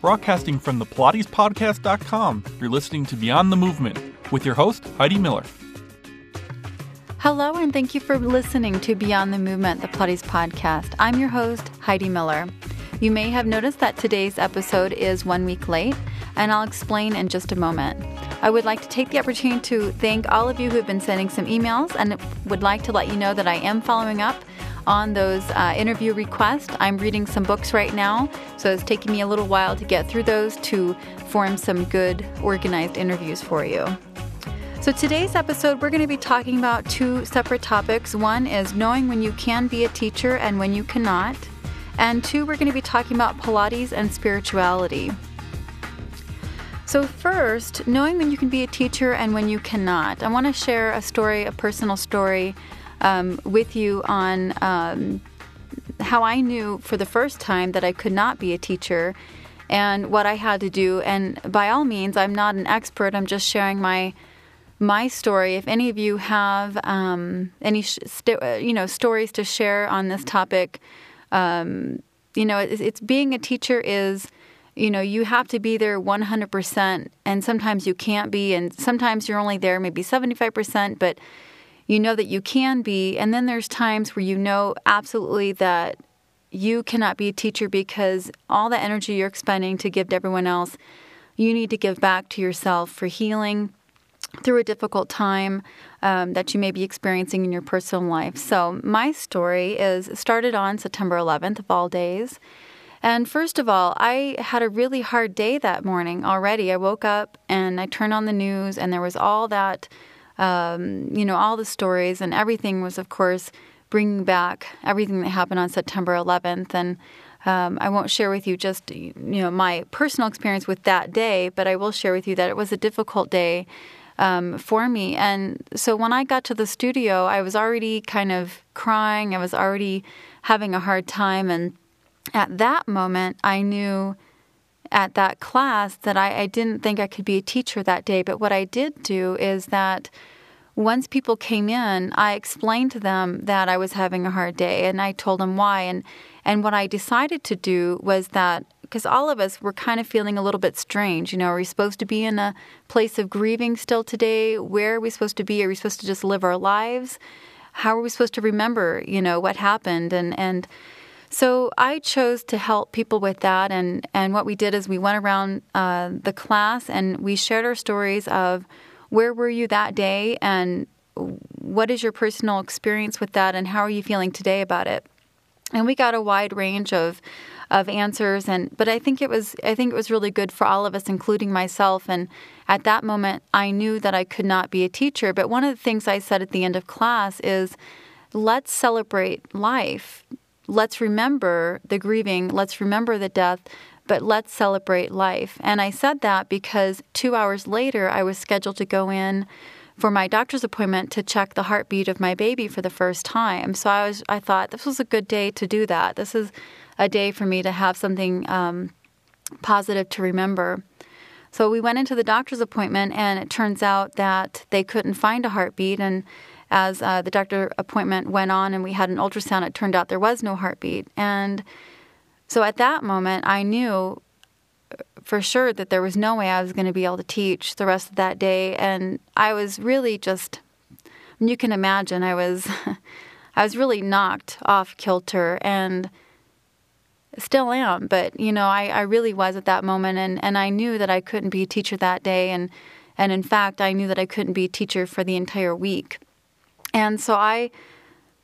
Broadcasting from the PilatesPodcast.com, you're listening to Beyond the Movement with your host, Heidi Miller. Hello, and thank you for listening to Beyond the Movement, the Pilates podcast. I'm your host, Heidi Miller. You may have noticed that today's episode is one week late, and I'll explain in just a moment. I would like to take the opportunity to thank all of you who have been sending some emails and would like to let you know that I am following up on those uh, interview requests. I'm reading some books right now, so it's taking me a little while to get through those to form some good, organized interviews for you. So, today's episode, we're going to be talking about two separate topics. One is knowing when you can be a teacher and when you cannot. And two, we're going to be talking about Pilates and spirituality. So, first, knowing when you can be a teacher and when you cannot. I want to share a story, a personal story, um, with you on um, how I knew for the first time that I could not be a teacher and what I had to do. And by all means, I'm not an expert, I'm just sharing my my story. If any of you have um, any st- uh, you know stories to share on this topic, um, you know, it's, it's, being a teacher is you know you have to be there 100%, and sometimes you can't be, and sometimes you're only there maybe 75%, but you know that you can be, and then there's times where you know absolutely that you cannot be a teacher because all the energy you're expending to give to everyone else, you need to give back to yourself for healing through a difficult time um, that you may be experiencing in your personal life. So, my story is started on September 11th of all days. And first of all, I had a really hard day that morning already. I woke up and I turned on the news, and there was all that, um, you know, all the stories, and everything was, of course, bringing back everything that happened on September 11th. And um, I won't share with you just you know my personal experience with that day, but I will share with you that it was a difficult day um, for me. And so when I got to the studio, I was already kind of crying. I was already having a hard time. And at that moment, I knew at that class that I, I didn't think I could be a teacher that day. But what I did do is that once people came in, I explained to them that I was having a hard day and I told them why. And, and what I decided to do was that because all of us were kind of feeling a little bit strange. You know, are we supposed to be in a place of grieving still today? Where are we supposed to be? Are we supposed to just live our lives? How are we supposed to remember, you know, what happened? And and so I chose to help people with that. And and what we did is we went around uh, the class and we shared our stories of where were you that day and what is your personal experience with that and how are you feeling today about it and we got a wide range of of answers and but I think it was I think it was really good for all of us including myself and at that moment I knew that I could not be a teacher but one of the things I said at the end of class is let's celebrate life let's remember the grieving let's remember the death but let's celebrate life and I said that because 2 hours later I was scheduled to go in for my doctor's appointment to check the heartbeat of my baby for the first time. So I was I thought this was a good day to do that. This is a day for me to have something um, positive to remember. So we went into the doctor's appointment, and it turns out that they couldn't find a heartbeat. And as uh, the doctor appointment went on, and we had an ultrasound, it turned out there was no heartbeat. And so at that moment, I knew for sure that there was no way I was going to be able to teach the rest of that day. And I was really just, you can imagine, I was, I was really knocked off kilter and still am. But you know, I, I really was at that moment, and and I knew that I couldn't be a teacher that day, and and in fact, I knew that I couldn't be a teacher for the entire week. And so I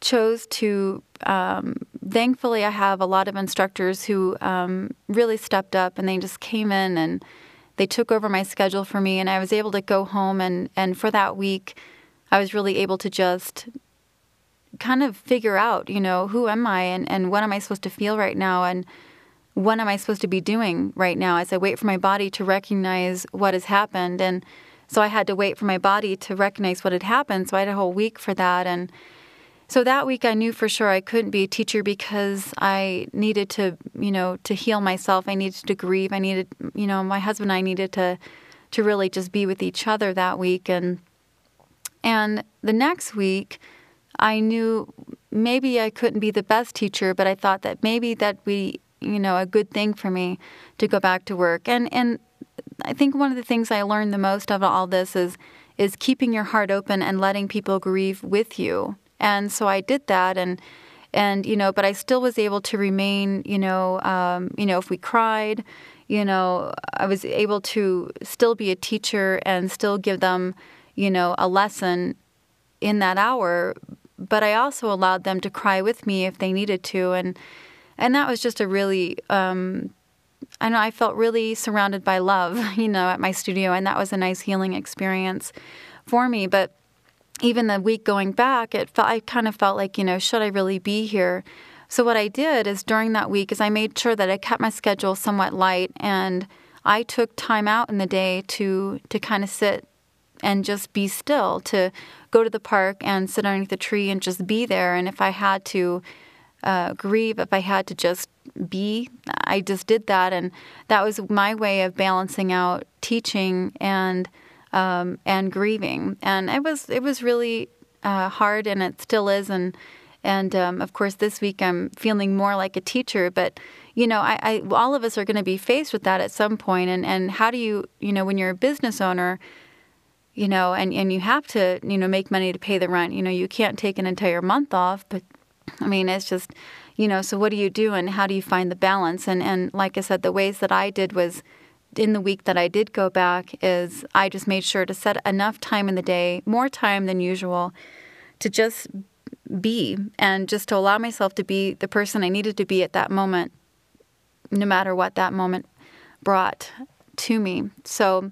chose to um, thankfully, I have a lot of instructors who um, really stepped up and they just came in and they took over my schedule for me, and I was able to go home. And, and for that week, I was really able to just kind of figure out, you know, who am I and, and what am I supposed to feel right now and what am I supposed to be doing right now as I wait for my body to recognize what has happened. And so I had to wait for my body to recognize what had happened. So I had a whole week for that. And so that week I knew for sure I couldn't be a teacher because I needed to, you know, to heal myself. I needed to grieve. I needed, you know, my husband and I needed to to really just be with each other that week and and the next week I knew maybe I couldn't be the best teacher, but I thought that maybe that we you know, a good thing for me to go back to work. And and I think one of the things I learned the most of all this is is keeping your heart open and letting people grieve with you. And so I did that and and you know, but I still was able to remain, you know, um, you know, if we cried, you know, I was able to still be a teacher and still give them, you know, a lesson in that hour. But I also allowed them to cry with me if they needed to, and and that was just a really, um, I know I felt really surrounded by love, you know, at my studio, and that was a nice healing experience for me. But even the week going back, it felt, I kind of felt like, you know, should I really be here? So what I did is during that week is I made sure that I kept my schedule somewhat light and I took time out in the day to to kind of sit and just be still, to go to the park and sit underneath the tree and just be there. And if I had to uh, grieve, if I had to just be, I just did that. And that was my way of balancing out teaching and um, and grieving. And it was it was really uh, hard, and it still is. And and um, of course, this week I'm feeling more like a teacher. But you know, I, I all of us are going to be faced with that at some point. And and how do you you know when you're a business owner, you know, and and you have to you know make money to pay the rent. You know, you can't take an entire month off. But I mean, it's just you know. So what do you do, and how do you find the balance? And and like I said, the ways that I did was in the week that I did go back is I just made sure to set enough time in the day, more time than usual, to just be and just to allow myself to be the person I needed to be at that moment, no matter what that moment brought to me. So,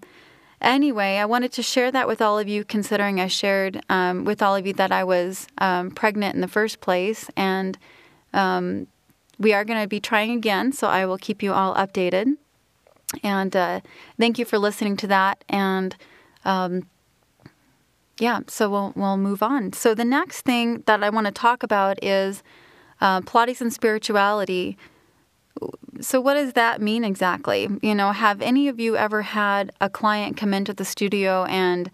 anyway, I wanted to share that with all of you, considering I shared um, with all of you that I was um, pregnant in the first place. And um, we are going to be trying again, so I will keep you all updated. And uh, thank you for listening to that. And um, yeah, so we'll we'll move on. So the next thing that I want to talk about is uh, Pilates and spirituality. So what does that mean exactly? You know, have any of you ever had a client come into the studio and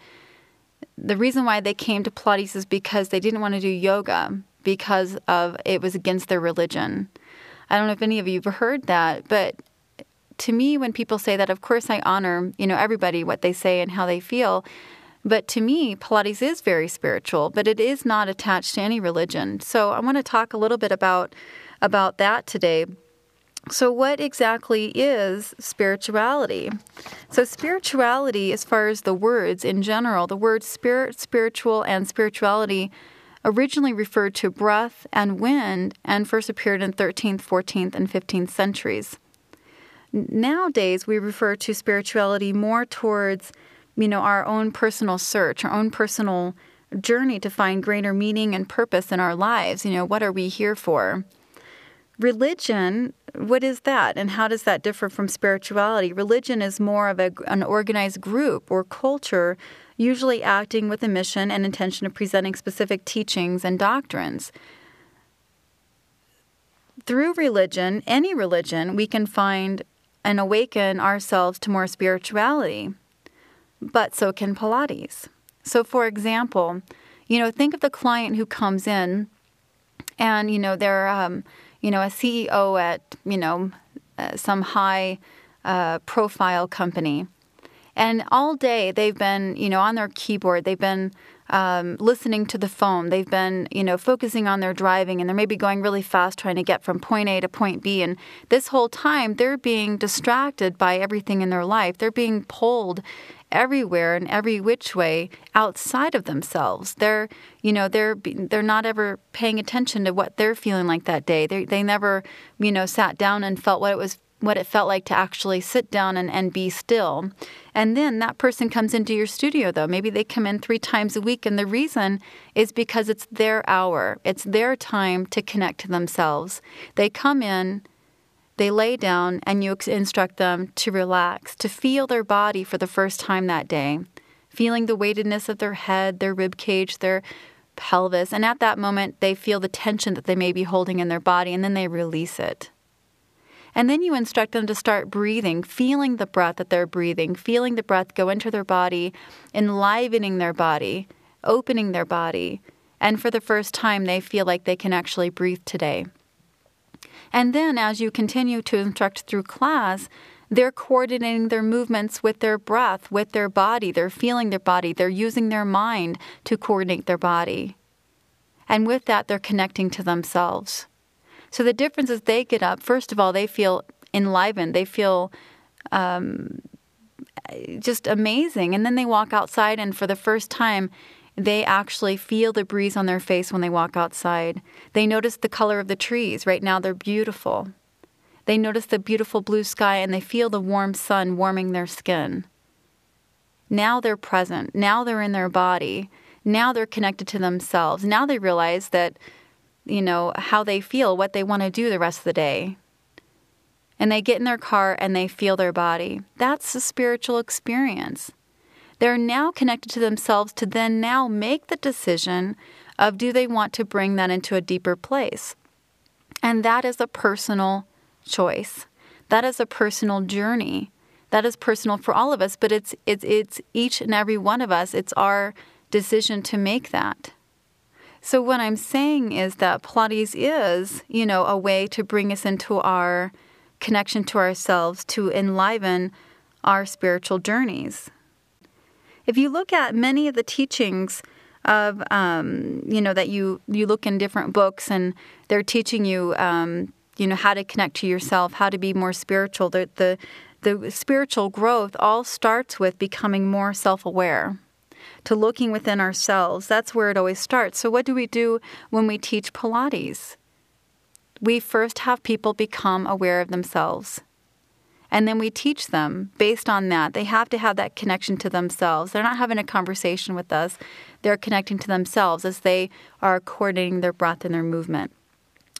the reason why they came to Pilates is because they didn't want to do yoga because of it was against their religion. I don't know if any of you have heard that, but to me, when people say that, of course I honor, you know, everybody what they say and how they feel. But to me, Pilates is very spiritual, but it is not attached to any religion. So I want to talk a little bit about about that today. So, what exactly is spirituality? So, spirituality, as far as the words in general, the words spirit, spiritual, and spirituality originally referred to breath and wind and first appeared in 13th, 14th, and 15th centuries. Nowadays, we refer to spirituality more towards you know, our own personal search, our own personal journey to find greater meaning and purpose in our lives. You know, what are we here for? Religion, what is that and how does that differ from spirituality? Religion is more of a, an organized group or culture, usually acting with a mission and intention of presenting specific teachings and doctrines. Through religion, any religion, we can find and awaken ourselves to more spirituality but so can Pilates. So, for example, you know, think of the client who comes in and, you know, they're, um, you know, a CEO at, you know, uh, some high uh, profile company. And all day they've been, you know, on their keyboard, they've been um, listening to the phone. They've been, you know, focusing on their driving and they're maybe going really fast trying to get from point A to point B. And this whole time they're being distracted by everything in their life. They're being pulled everywhere and every which way outside of themselves. They're, you know, they're they're not ever paying attention to what they're feeling like that day. They they never, you know, sat down and felt what it was what it felt like to actually sit down and, and be still. And then that person comes into your studio, though. Maybe they come in three times a week, and the reason is because it's their hour, it's their time to connect to themselves. They come in, they lay down, and you instruct them to relax, to feel their body for the first time that day, feeling the weightedness of their head, their rib cage, their pelvis. And at that moment, they feel the tension that they may be holding in their body, and then they release it. And then you instruct them to start breathing, feeling the breath that they're breathing, feeling the breath go into their body, enlivening their body, opening their body. And for the first time, they feel like they can actually breathe today. And then as you continue to instruct through class, they're coordinating their movements with their breath, with their body. They're feeling their body. They're using their mind to coordinate their body. And with that, they're connecting to themselves. So the difference is they get up, first of all, they feel enlivened. They feel um, just amazing. And then they walk outside, and for the first time, they actually feel the breeze on their face when they walk outside. They notice the color of the trees. Right now, they're beautiful. They notice the beautiful blue sky and they feel the warm sun warming their skin. Now they're present. Now they're in their body. Now they're connected to themselves. Now they realize that, you know, how they feel, what they want to do the rest of the day. And they get in their car and they feel their body. That's a spiritual experience. They're now connected to themselves to then now make the decision of do they want to bring that into a deeper place. And that is a personal choice. That is a personal journey. That is personal for all of us, but it's it's it's each and every one of us. It's our decision to make that. So what I'm saying is that Pilates is, you know, a way to bring us into our connection to ourselves, to enliven our spiritual journeys. If you look at many of the teachings of, um, you know, that you you look in different books and they're teaching you um, you know how to connect to yourself, how to be more spiritual. The the, the spiritual growth all starts with becoming more self-aware to looking within ourselves. That's where it always starts. So, what do we do when we teach Pilates? We first have people become aware of themselves. And then we teach them based on that. They have to have that connection to themselves. They're not having a conversation with us, they're connecting to themselves as they are coordinating their breath and their movement.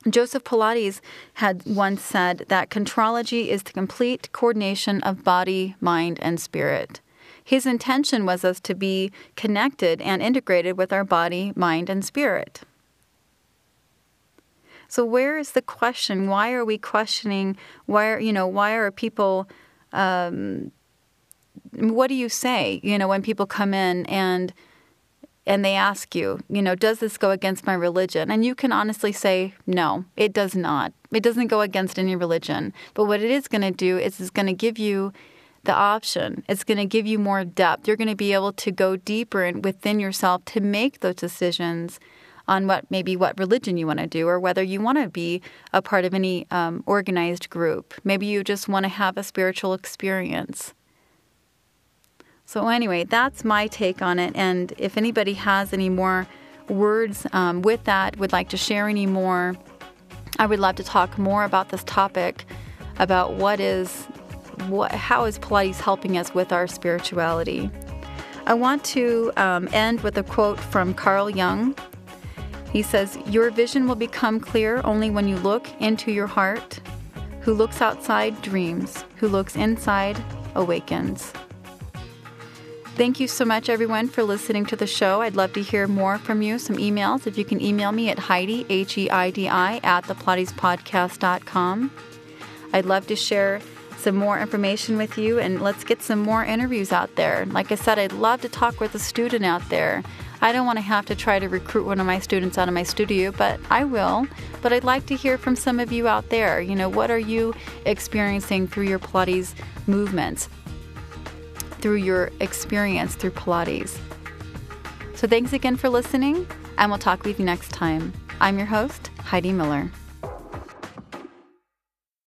Joseph Pilates had once said that contrology is the complete coordination of body, mind, and spirit. His intention was us to be connected and integrated with our body, mind, and spirit. So where is the question? Why are we questioning? Why are you know? Why are people? Um, what do you say? You know, when people come in and and they ask you, you know, does this go against my religion? And you can honestly say, no, it does not. It doesn't go against any religion. But what it is going to do is it's going to give you the option. It's going to give you more depth. You're going to be able to go deeper in, within yourself to make those decisions on what maybe what religion you want to do or whether you want to be a part of any um, organized group. Maybe you just want to have a spiritual experience. So, anyway, that's my take on it. And if anybody has any more words um, with that, would like to share any more, I would love to talk more about this topic about what is, what, how is Pilates helping us with our spirituality. I want to um, end with a quote from Carl Jung. He says, Your vision will become clear only when you look into your heart. Who looks outside dreams, who looks inside awakens. Thank you so much, everyone, for listening to the show. I'd love to hear more from you, some emails. If you can email me at Heidi, H E I D I, at thepilatespodcast.com. I'd love to share some more information with you and let's get some more interviews out there. Like I said, I'd love to talk with a student out there. I don't want to have to try to recruit one of my students out of my studio, but I will. But I'd like to hear from some of you out there. You know, what are you experiencing through your Pilates movements? through your experience through Pilates. So thanks again for listening, and we'll talk with you next time. I'm your host, Heidi Miller.